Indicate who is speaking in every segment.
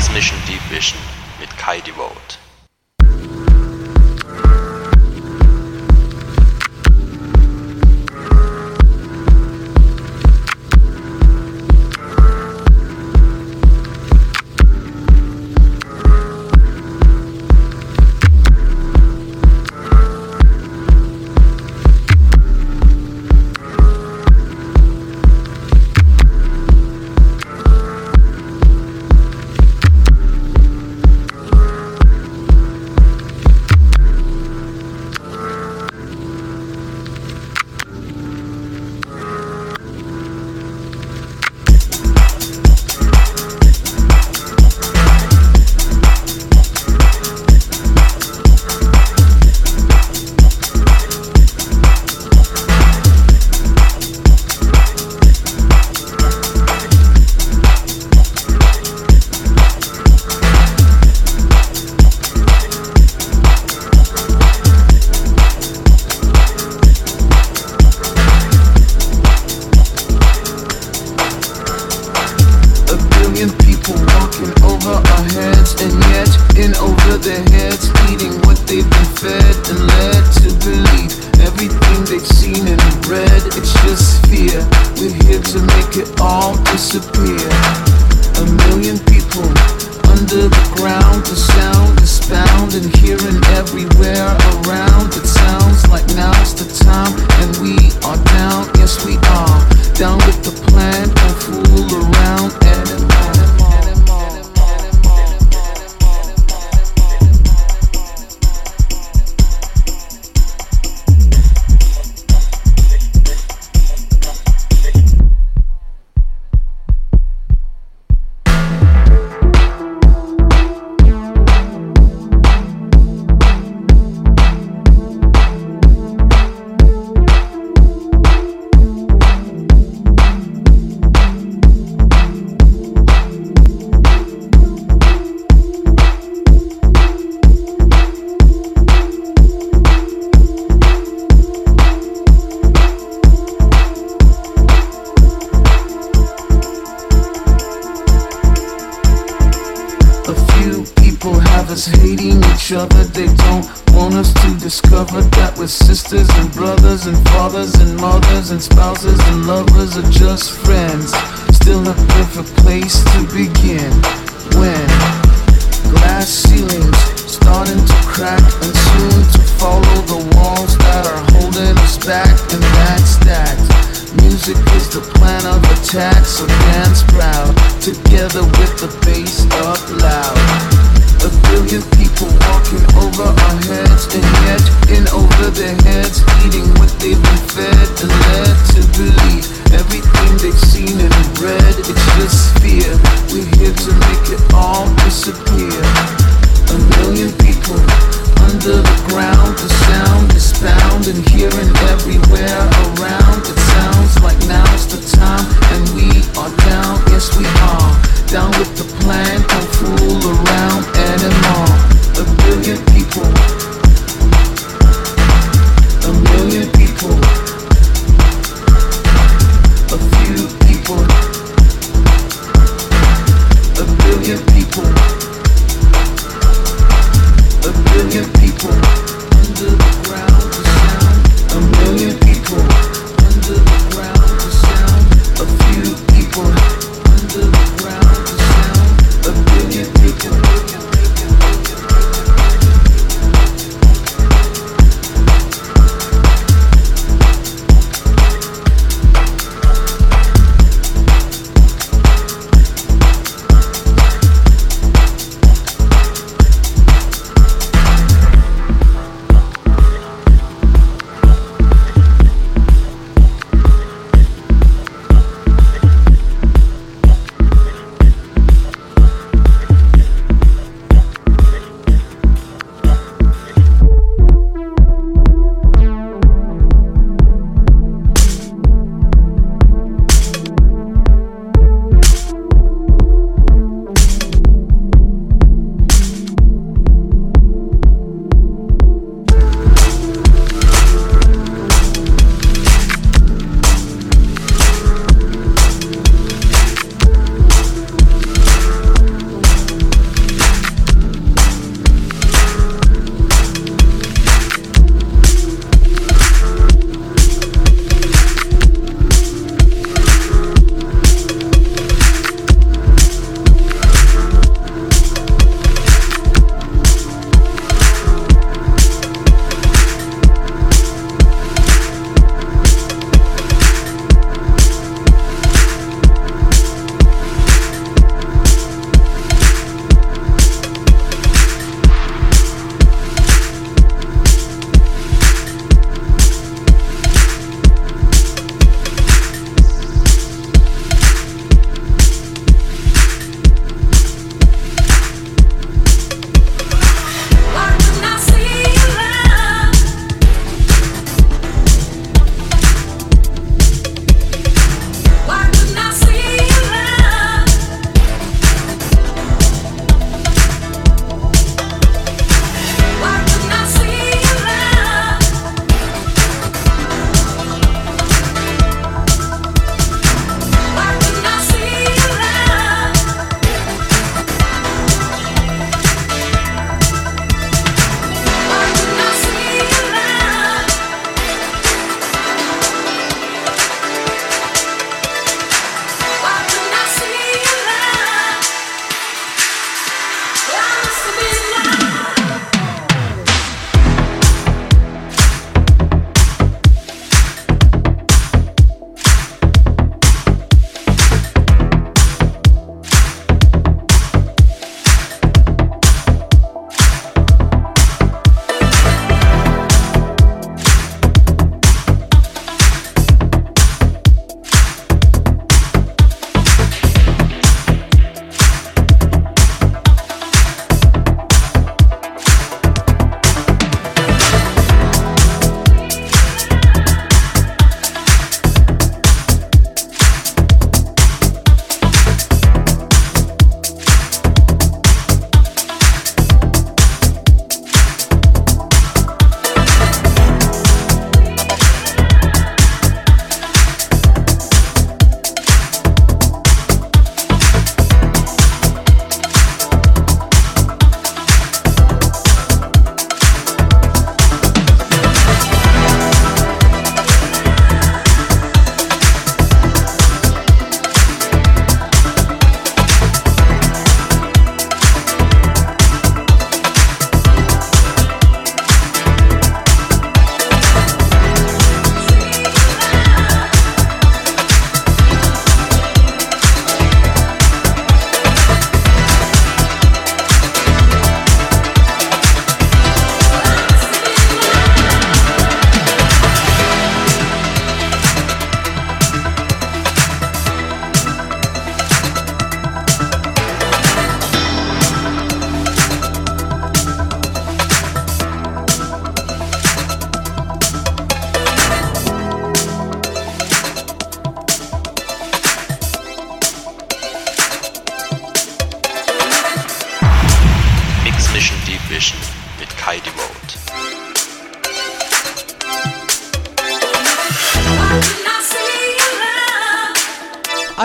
Speaker 1: Transmission Deep Vision mit Kai Devote.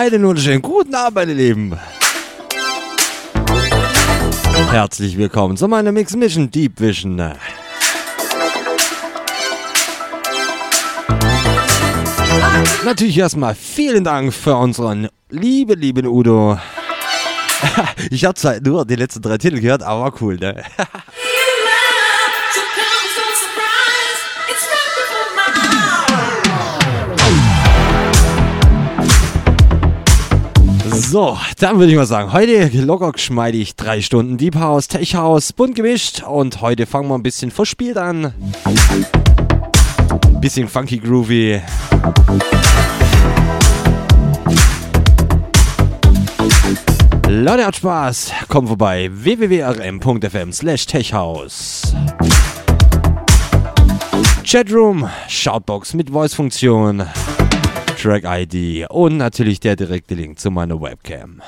Speaker 2: Einen wunderschönen guten Abend, meine Lieben. Herzlich willkommen zu meiner Mix Mission Deep Vision. Natürlich erstmal vielen Dank für unseren lieben, lieben Udo. Ich habe zwar nur die letzten drei Titel gehört, aber cool, ne? So, dann würde ich mal sagen, heute locker geschmeidig drei Stunden Deep House, Tech House, bunt gemischt und heute fangen wir ein bisschen verspielt an. Bisschen funky groovy. Leute, hat Spaß. Kommt vorbei. www.rm.fm slash techhouse. Chatroom, Shoutbox mit Voice-Funktion. Track-ID und natürlich der direkte Link zu meiner Webcam.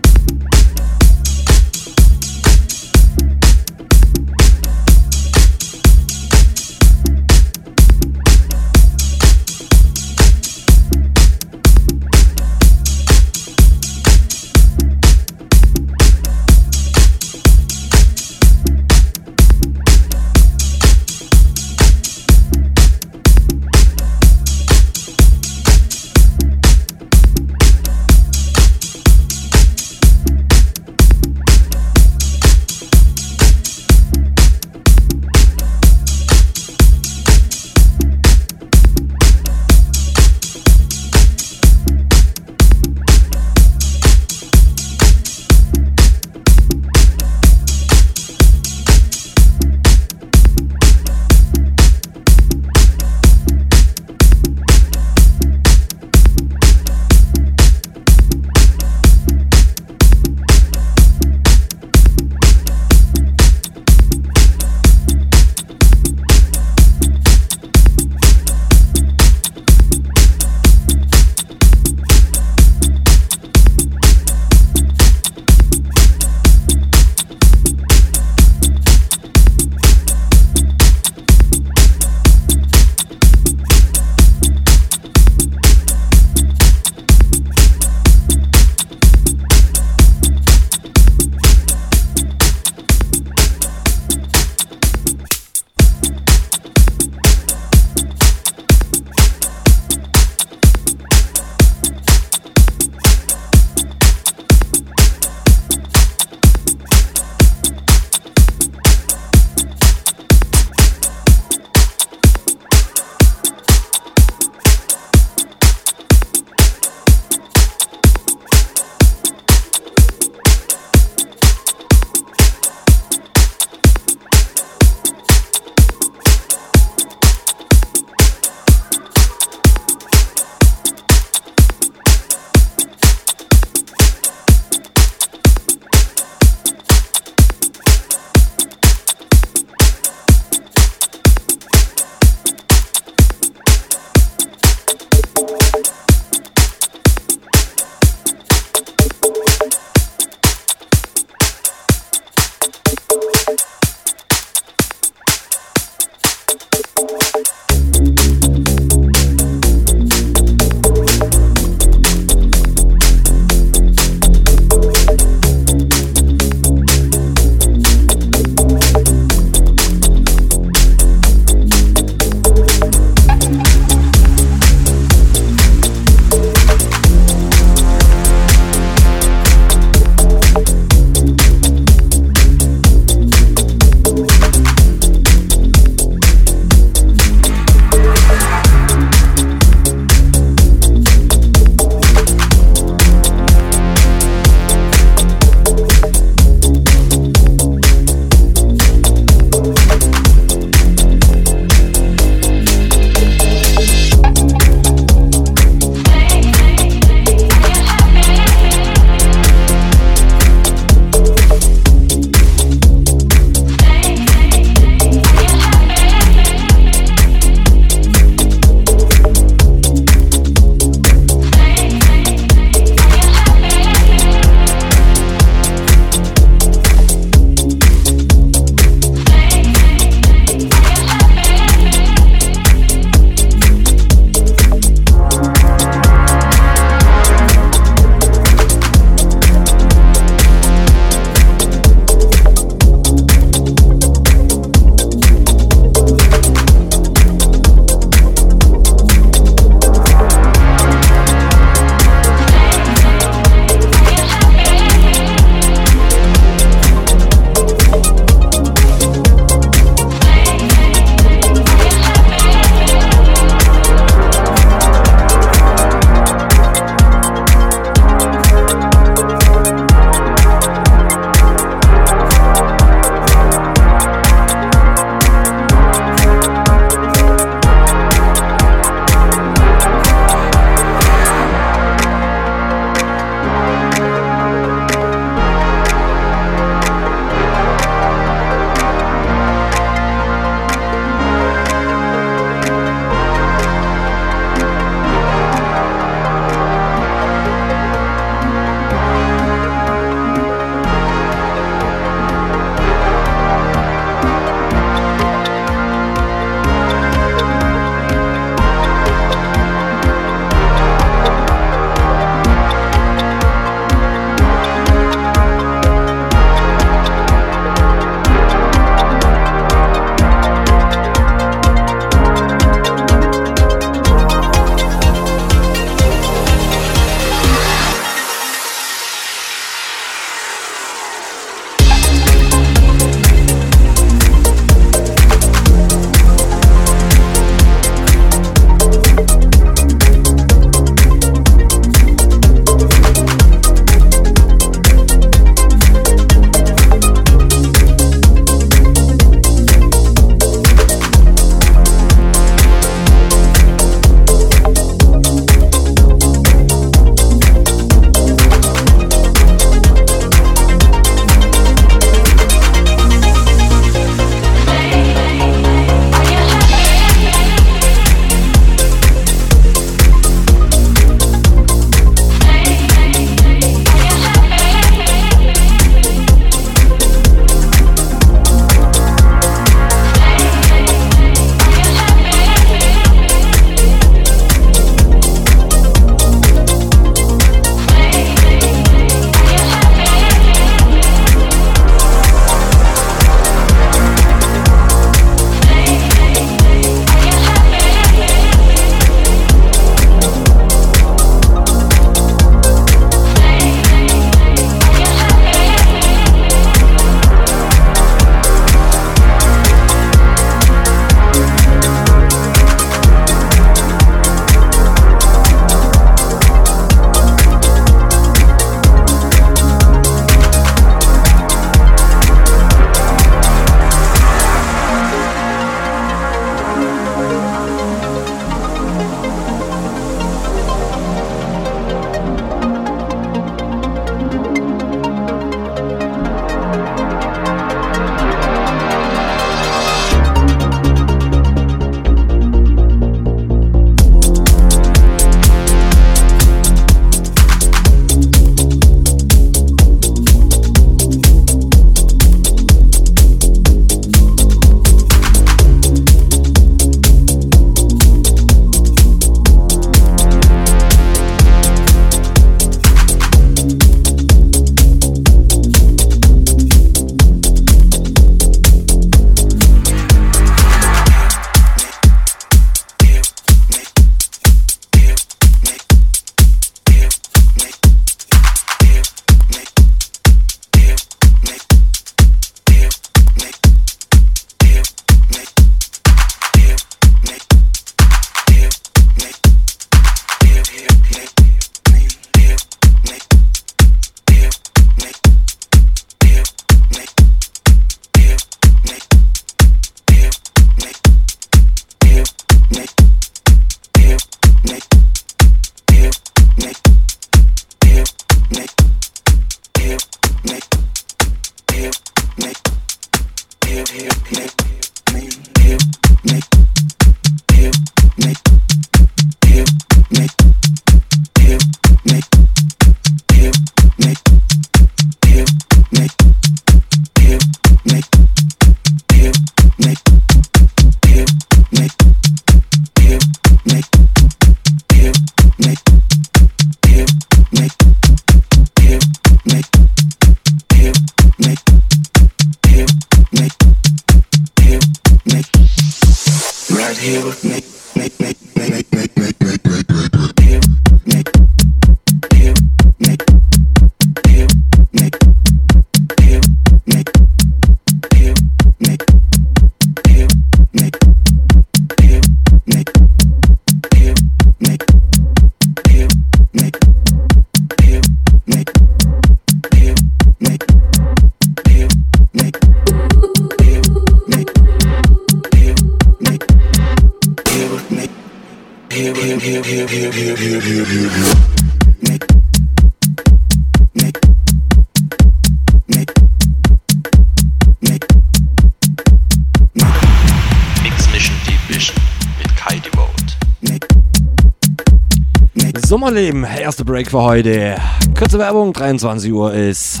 Speaker 2: Sommerleben, erster Break für heute. Kurze Werbung, 23 Uhr ist.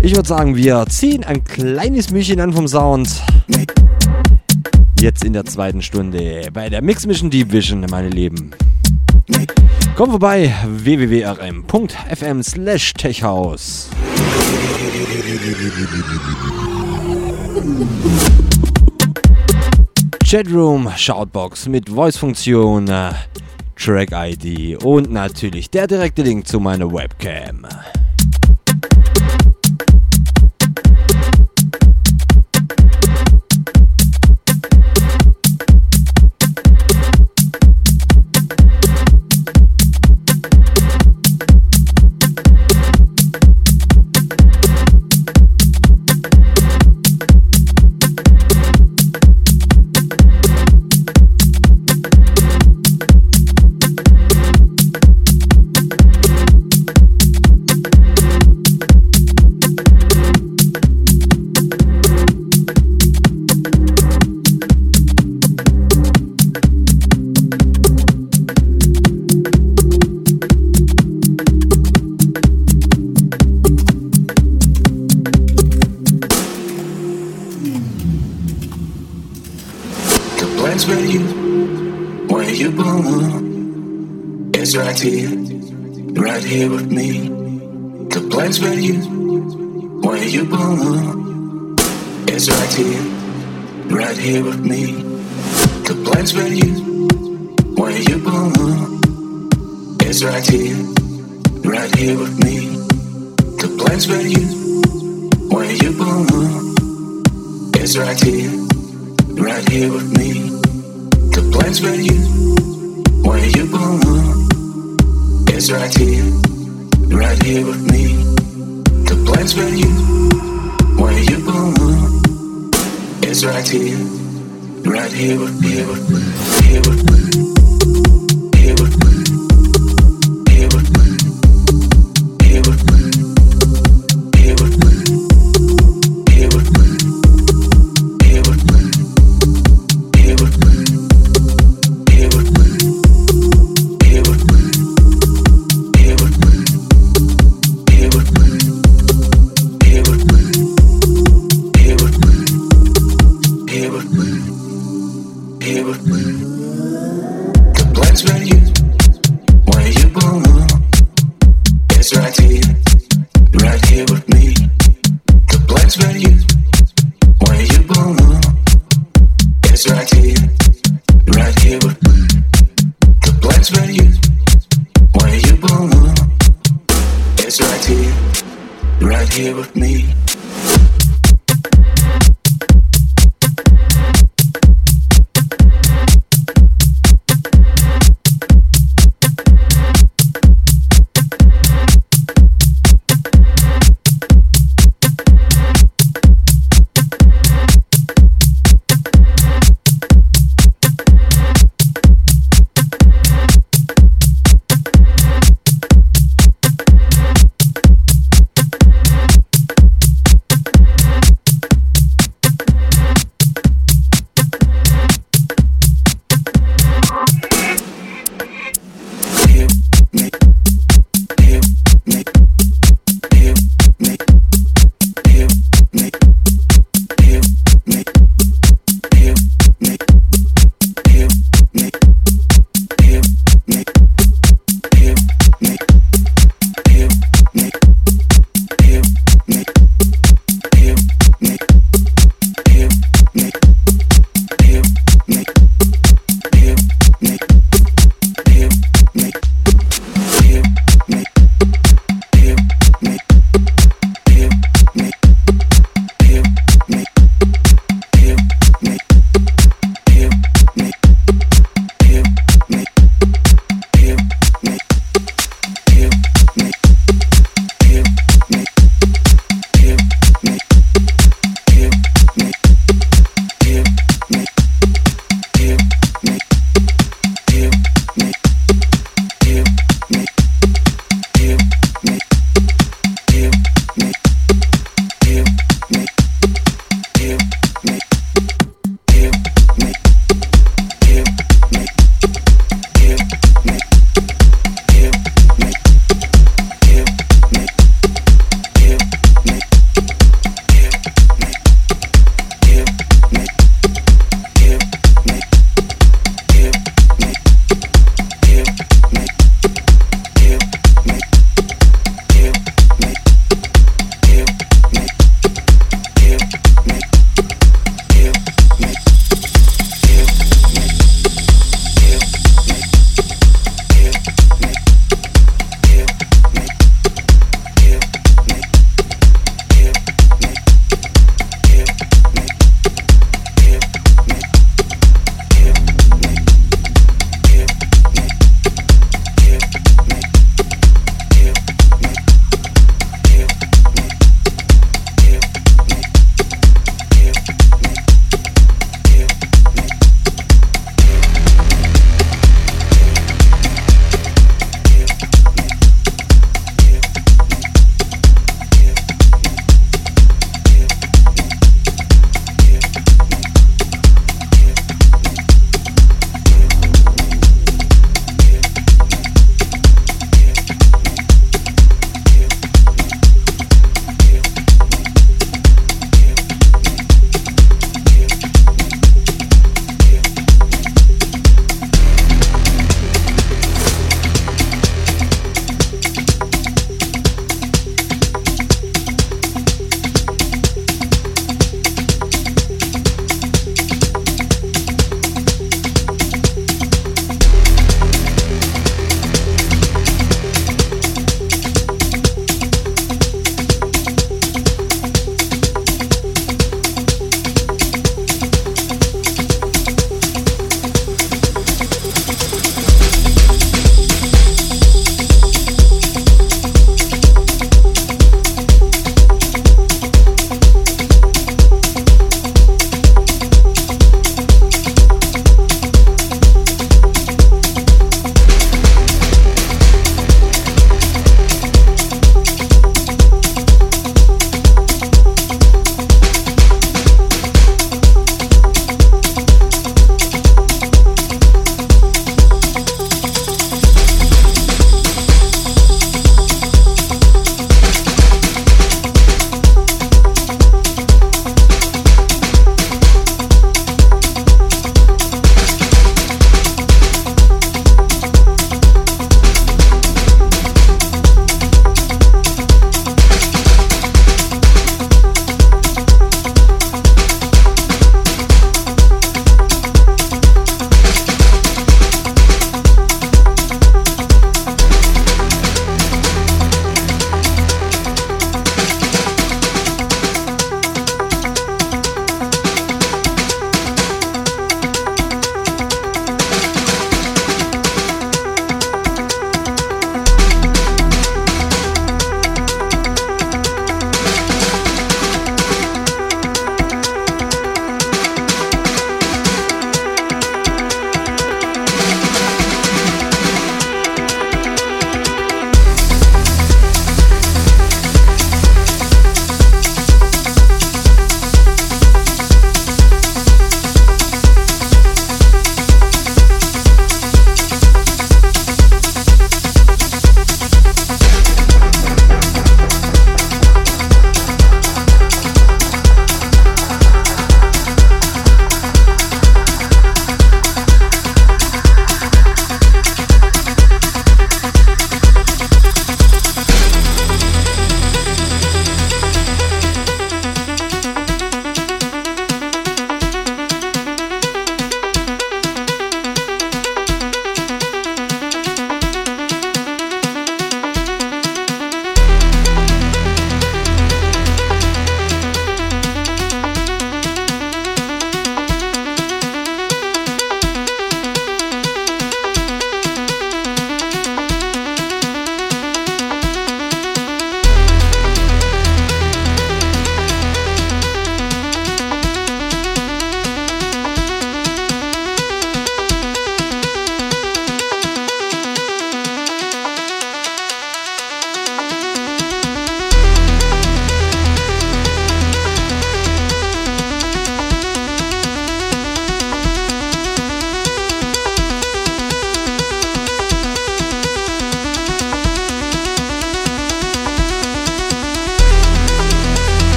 Speaker 2: Ich würde sagen, wir ziehen ein kleines Müchen an vom Sound. Jetzt in der zweiten Stunde bei der Mix Mission Deep Vision, meine Lieben. Komm vorbei, www.rm.fm slash techhouse. Chatroom, Shoutbox mit Voice-Funktion, Track-ID und natürlich der direkte Link zu meiner Webcam.
Speaker 3: Where you belong, is right here, right here with me. The place where you, where you belong, is right here, right here with me. The place where you, where you belong, is right here, right here with me. The place where you, where you belong, is right here right here with me. The place where you, where you belong, is right here, right here with me. The place where you, where you belong, is right here, right here with me, with me, here with me,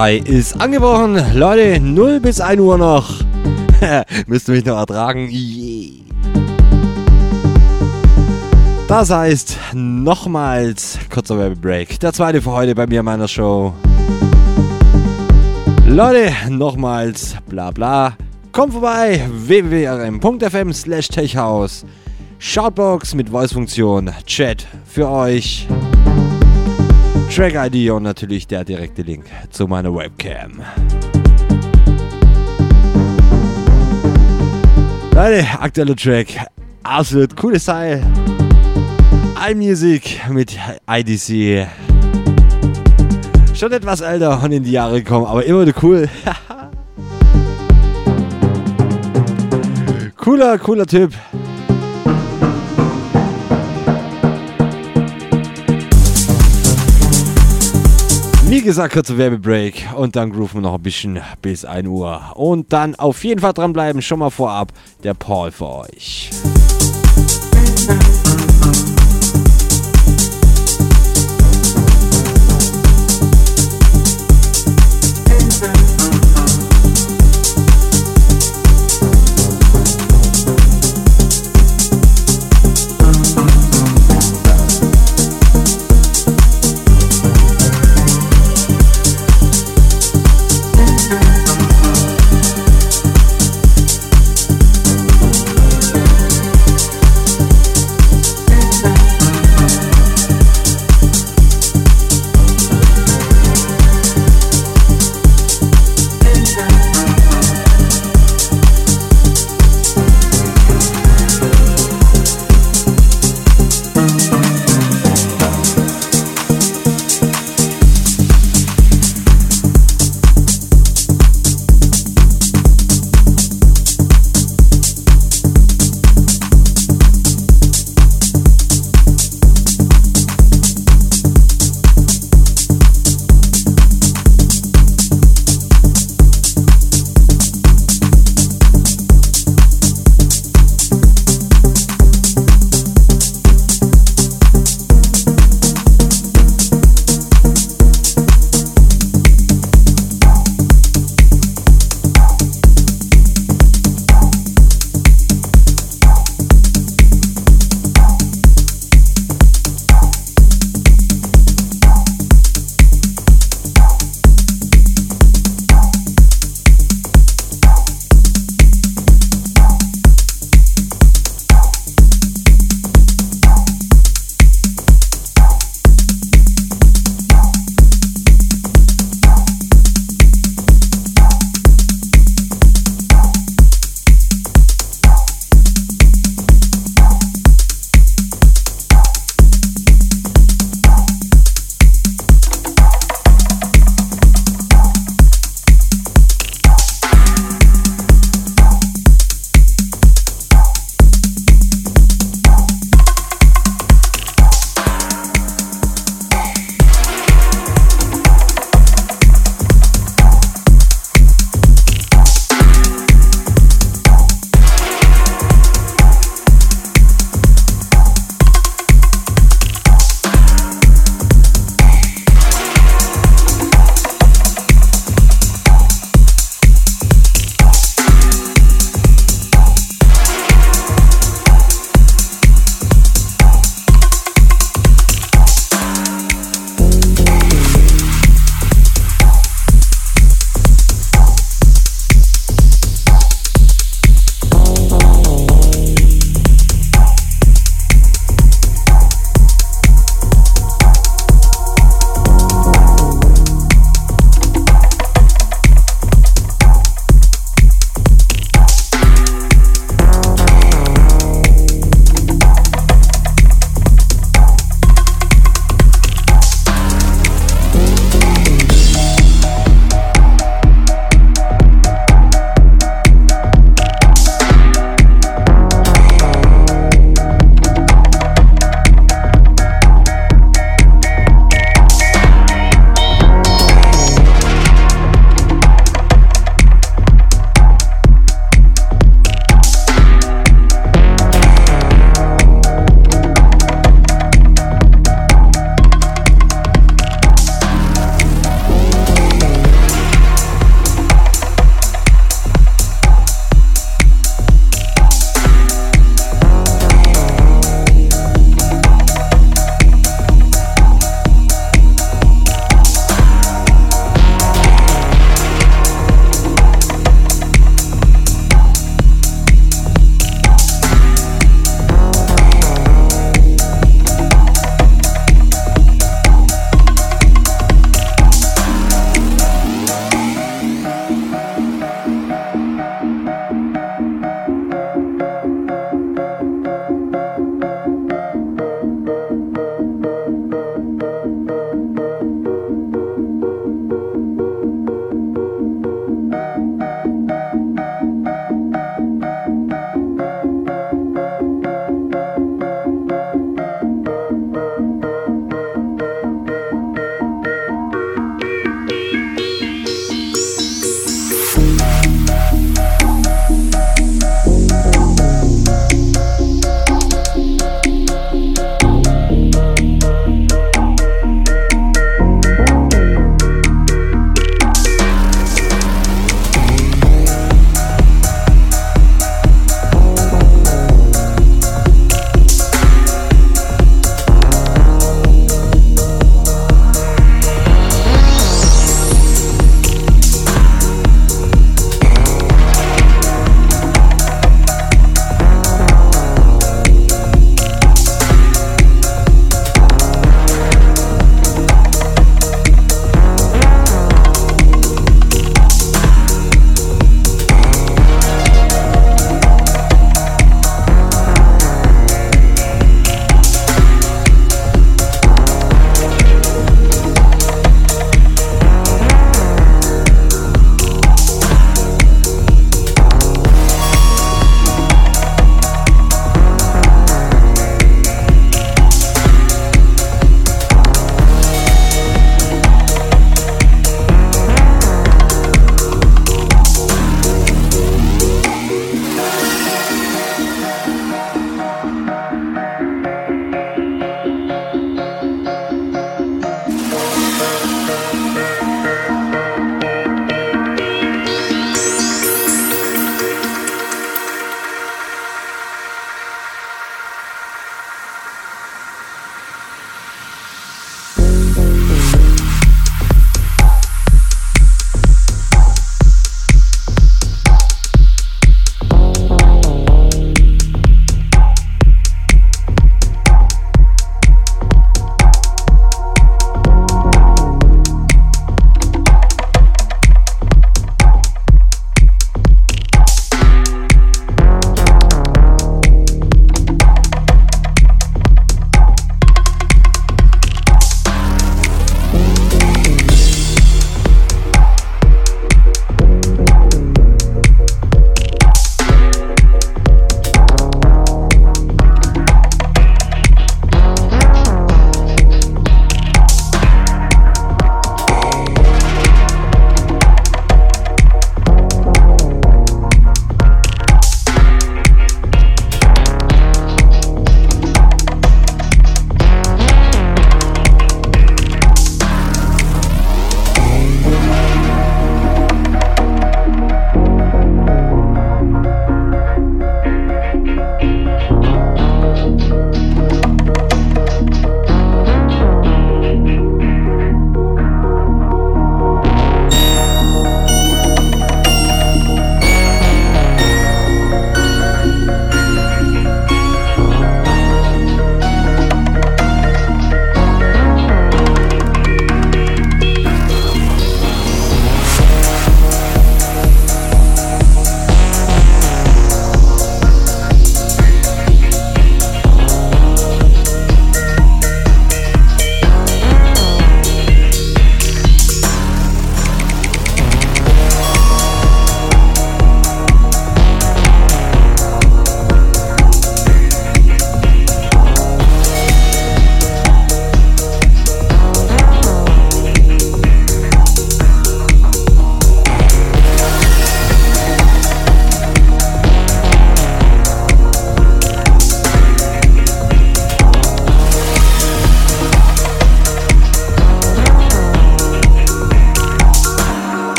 Speaker 2: 3 ist angebrochen. Leute, 0 bis 1 Uhr noch. Müsst ihr mich noch ertragen. Yeah. Das heißt, nochmals kurzer Werbebreak. Der zweite für heute bei mir in meiner Show. Leute, nochmals bla bla. Kommt vorbei, www.rm.fm slash techhouse. Shoutbox mit Voice-Funktion, Chat für euch. Track-ID und natürlich der direkte Link zu meiner Webcam. Leute, aktueller Track, absolut cooles Teil. iMusic mit IDC. Schon etwas älter und in die Jahre gekommen, aber immer noch cool. cooler, cooler Typ. Wie gesagt, kurzer Werbebreak und dann grooven wir noch ein bisschen bis 1 Uhr. Und dann auf jeden Fall dranbleiben, schon mal vorab, der Paul für euch.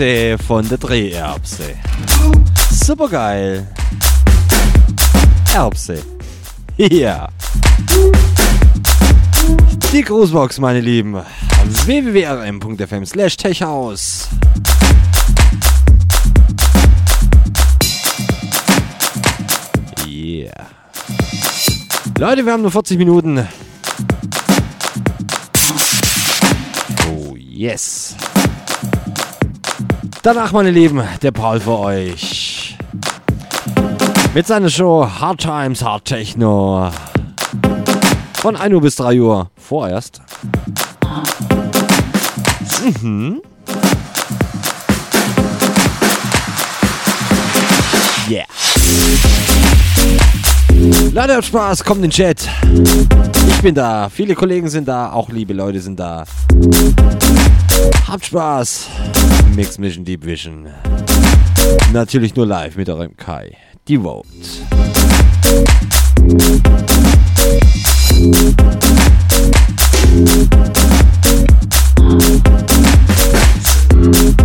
Speaker 2: Grüße von der Dreherbse. Supergeil. Erbse. Ja. Die Grußbox, meine Lieben. www.rm.fm slash techhaus. Yeah. Leute, wir haben nur 40 Minuten. Oh, yes. Danach, meine Lieben, der Paul für euch. Mit seiner Show Hard Times, Hard Techno. Von 1 Uhr bis 3 Uhr. Vorerst. Mhm. Yeah. Leute, habt Spaß, kommt in den Chat. Ich bin da, viele Kollegen sind da, auch liebe Leute sind da. Habt Spaß. Mix Mission Deep Vision. Natürlich nur live mit eurem Kai. Devote.
Speaker 4: sips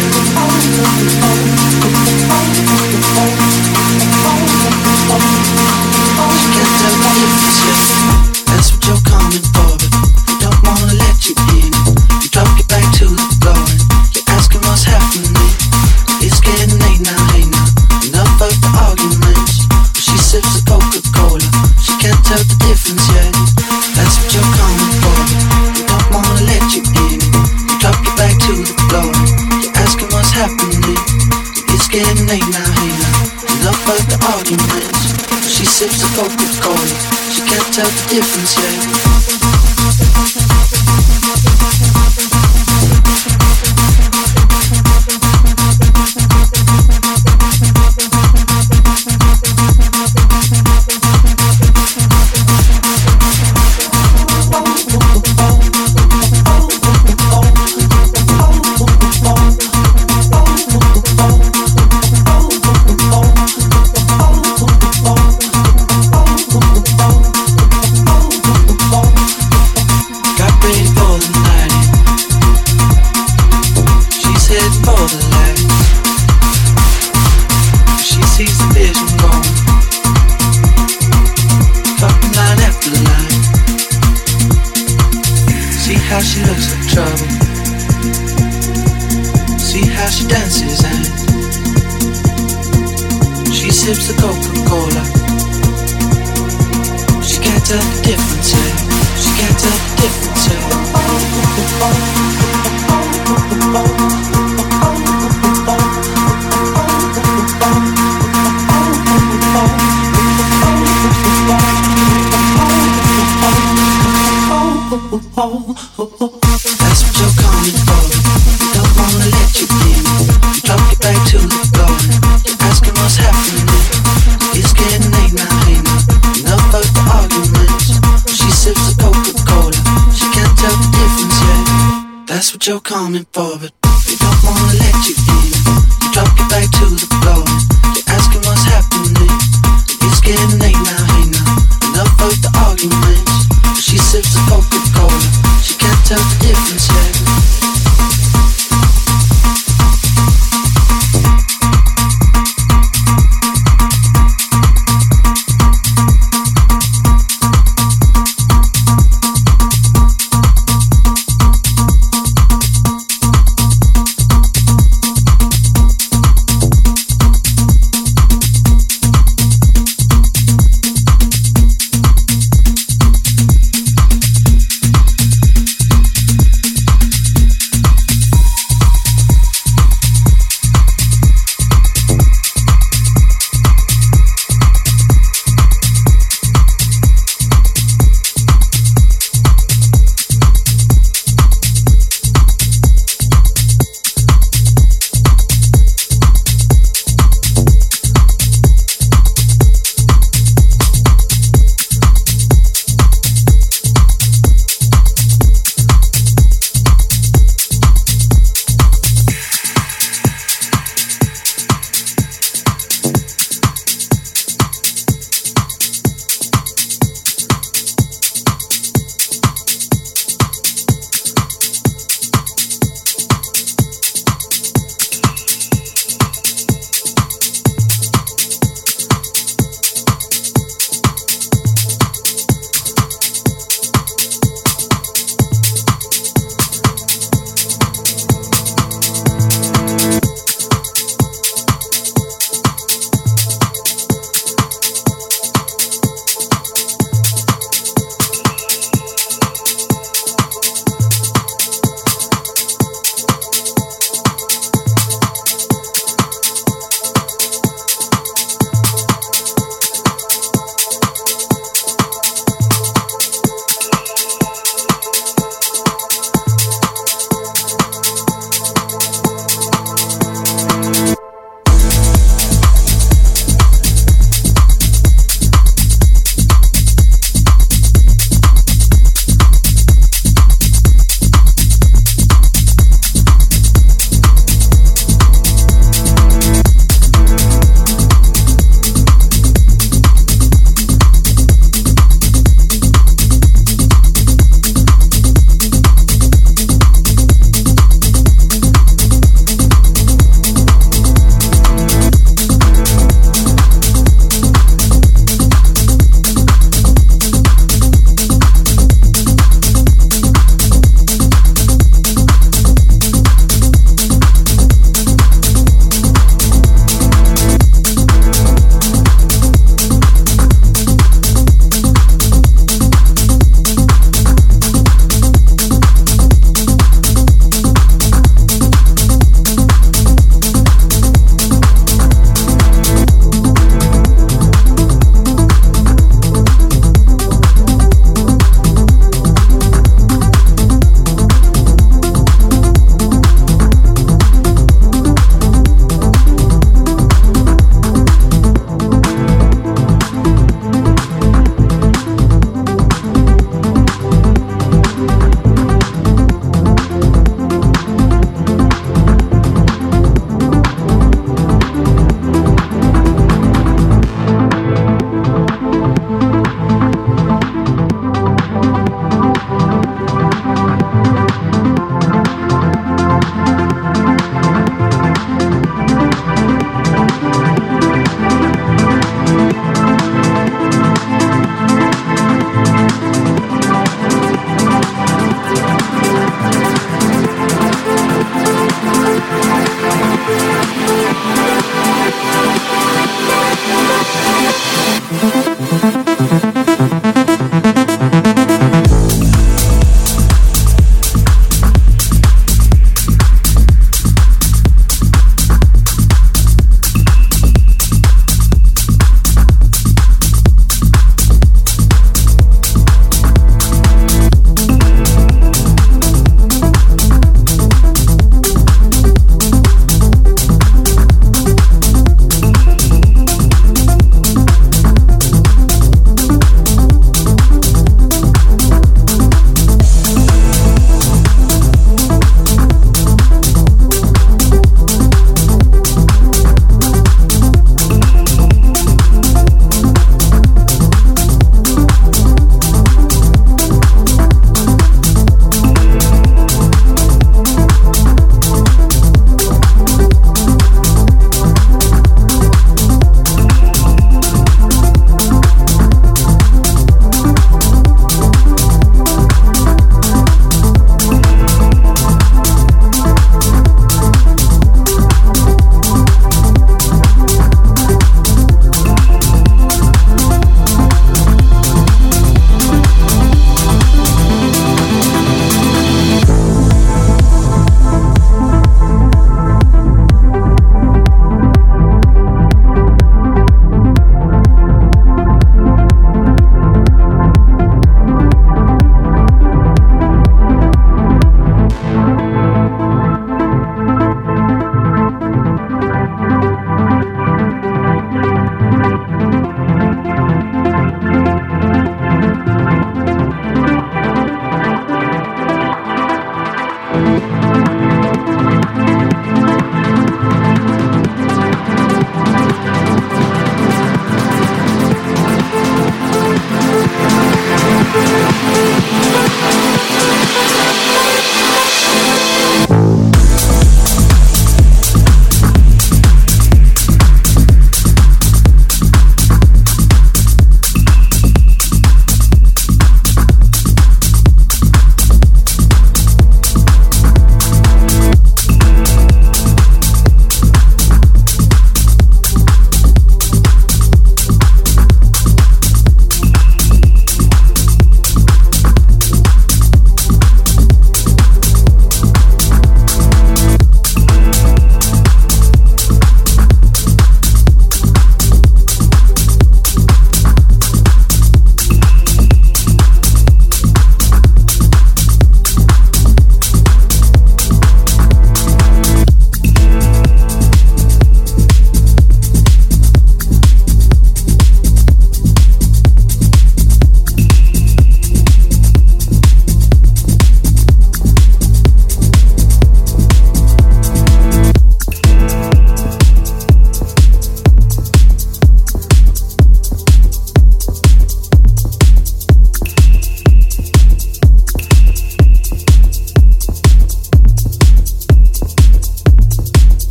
Speaker 4: oh, oh, oh. Focus cold. She can't tell the difference yet.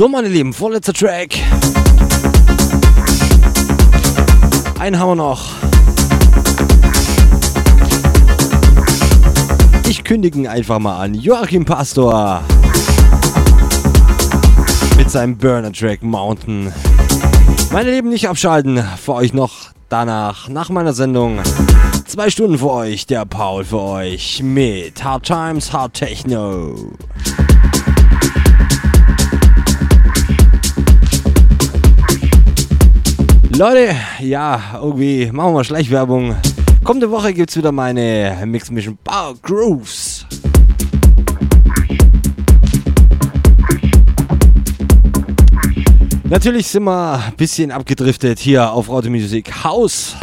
Speaker 2: So, meine Lieben, vorletzter Track. Einen haben wir noch. Ich kündige ihn einfach mal an. Joachim Pastor mit seinem Burner-Track Mountain. Meine Lieben, nicht abschalten. Für euch noch danach, nach meiner Sendung, zwei Stunden für euch, der Paul für euch mit Hard Times, Hard Techno. Leute, ja, irgendwie machen wir Schleichwerbung. Kommende Woche gibt es wieder meine Mix Mission Power Grooves. Natürlich sind wir ein bisschen abgedriftet hier auf Auto Music House.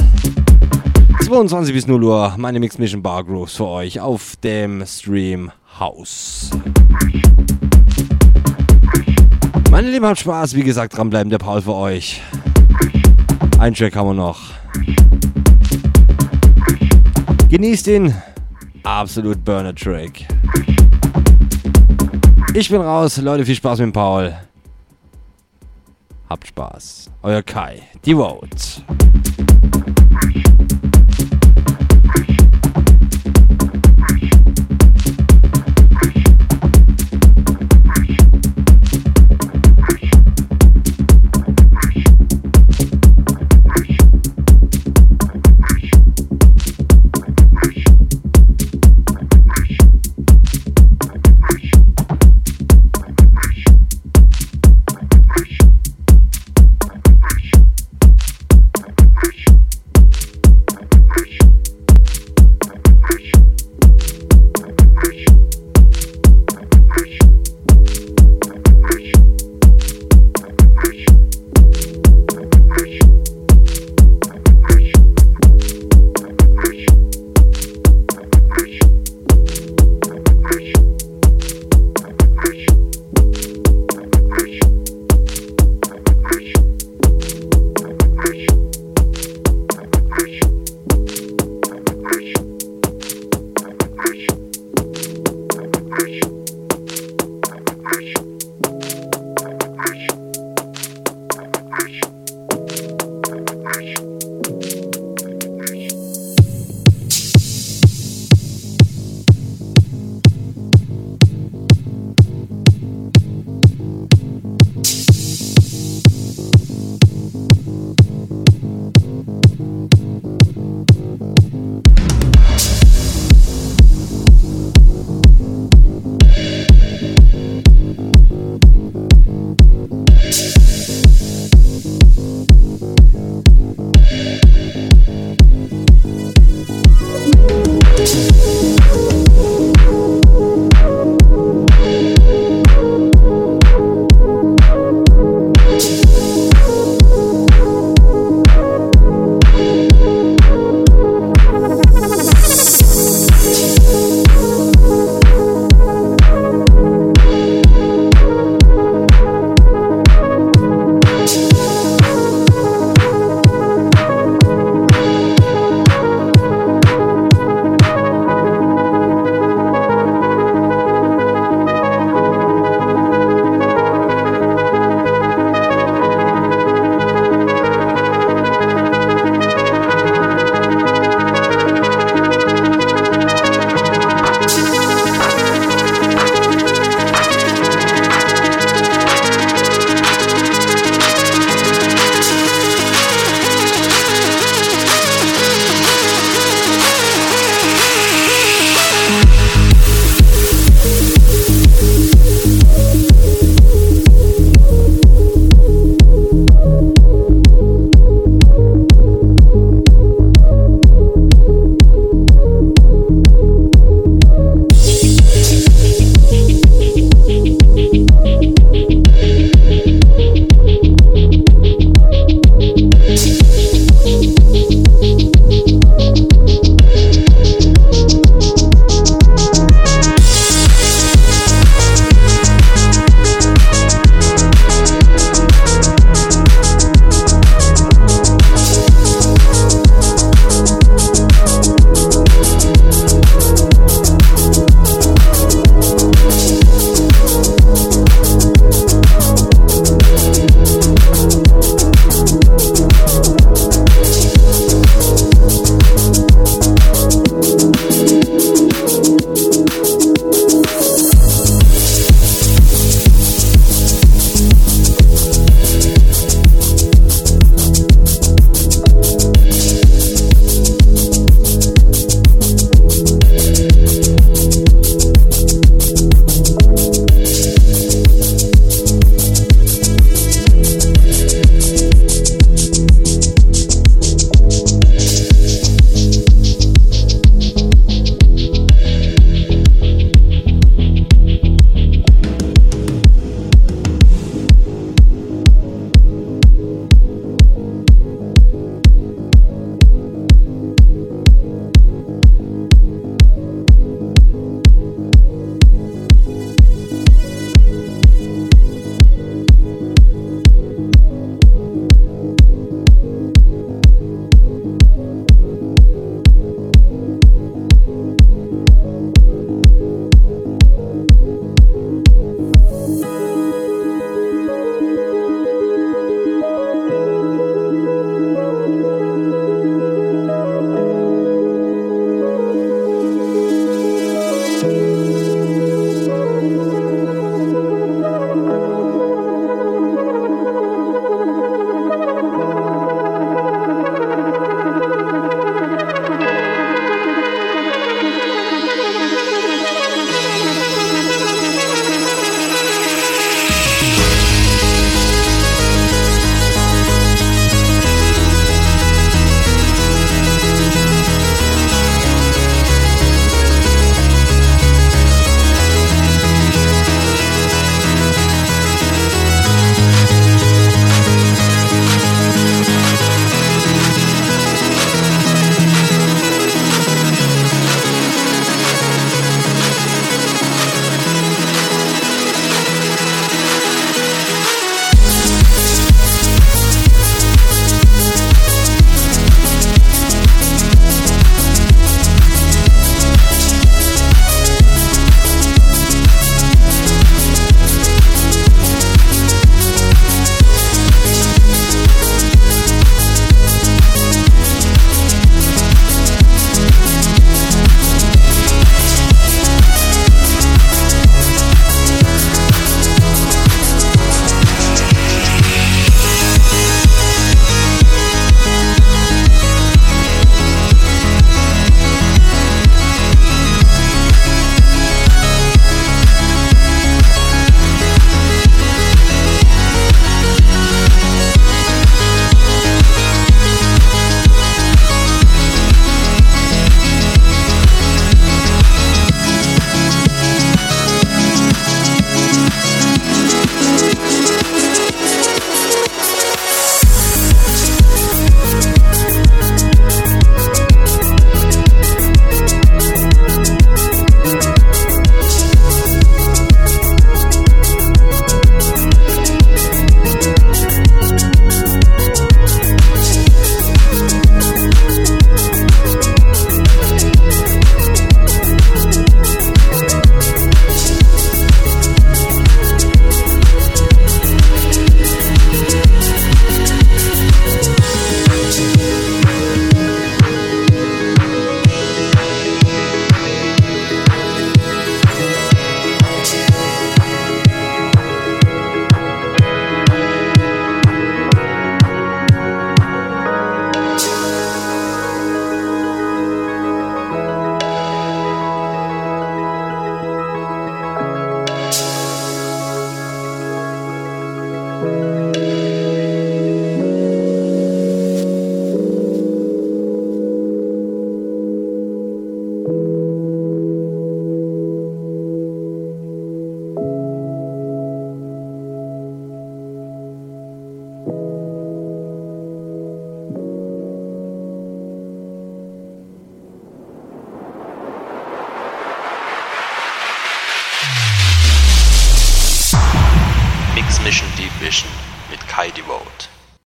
Speaker 2: 22 bis 0 Uhr meine Mix Mission Bar Grooves für euch auf dem Stream House. Meine Lieben, habt Spaß. Wie gesagt, dranbleiben, der Paul für euch. Ein Track haben wir noch. Genießt den absolut Burner Track. Ich bin raus. Leute, viel Spaß mit Paul. Habt Spaß. Euer Kai. Die Vote.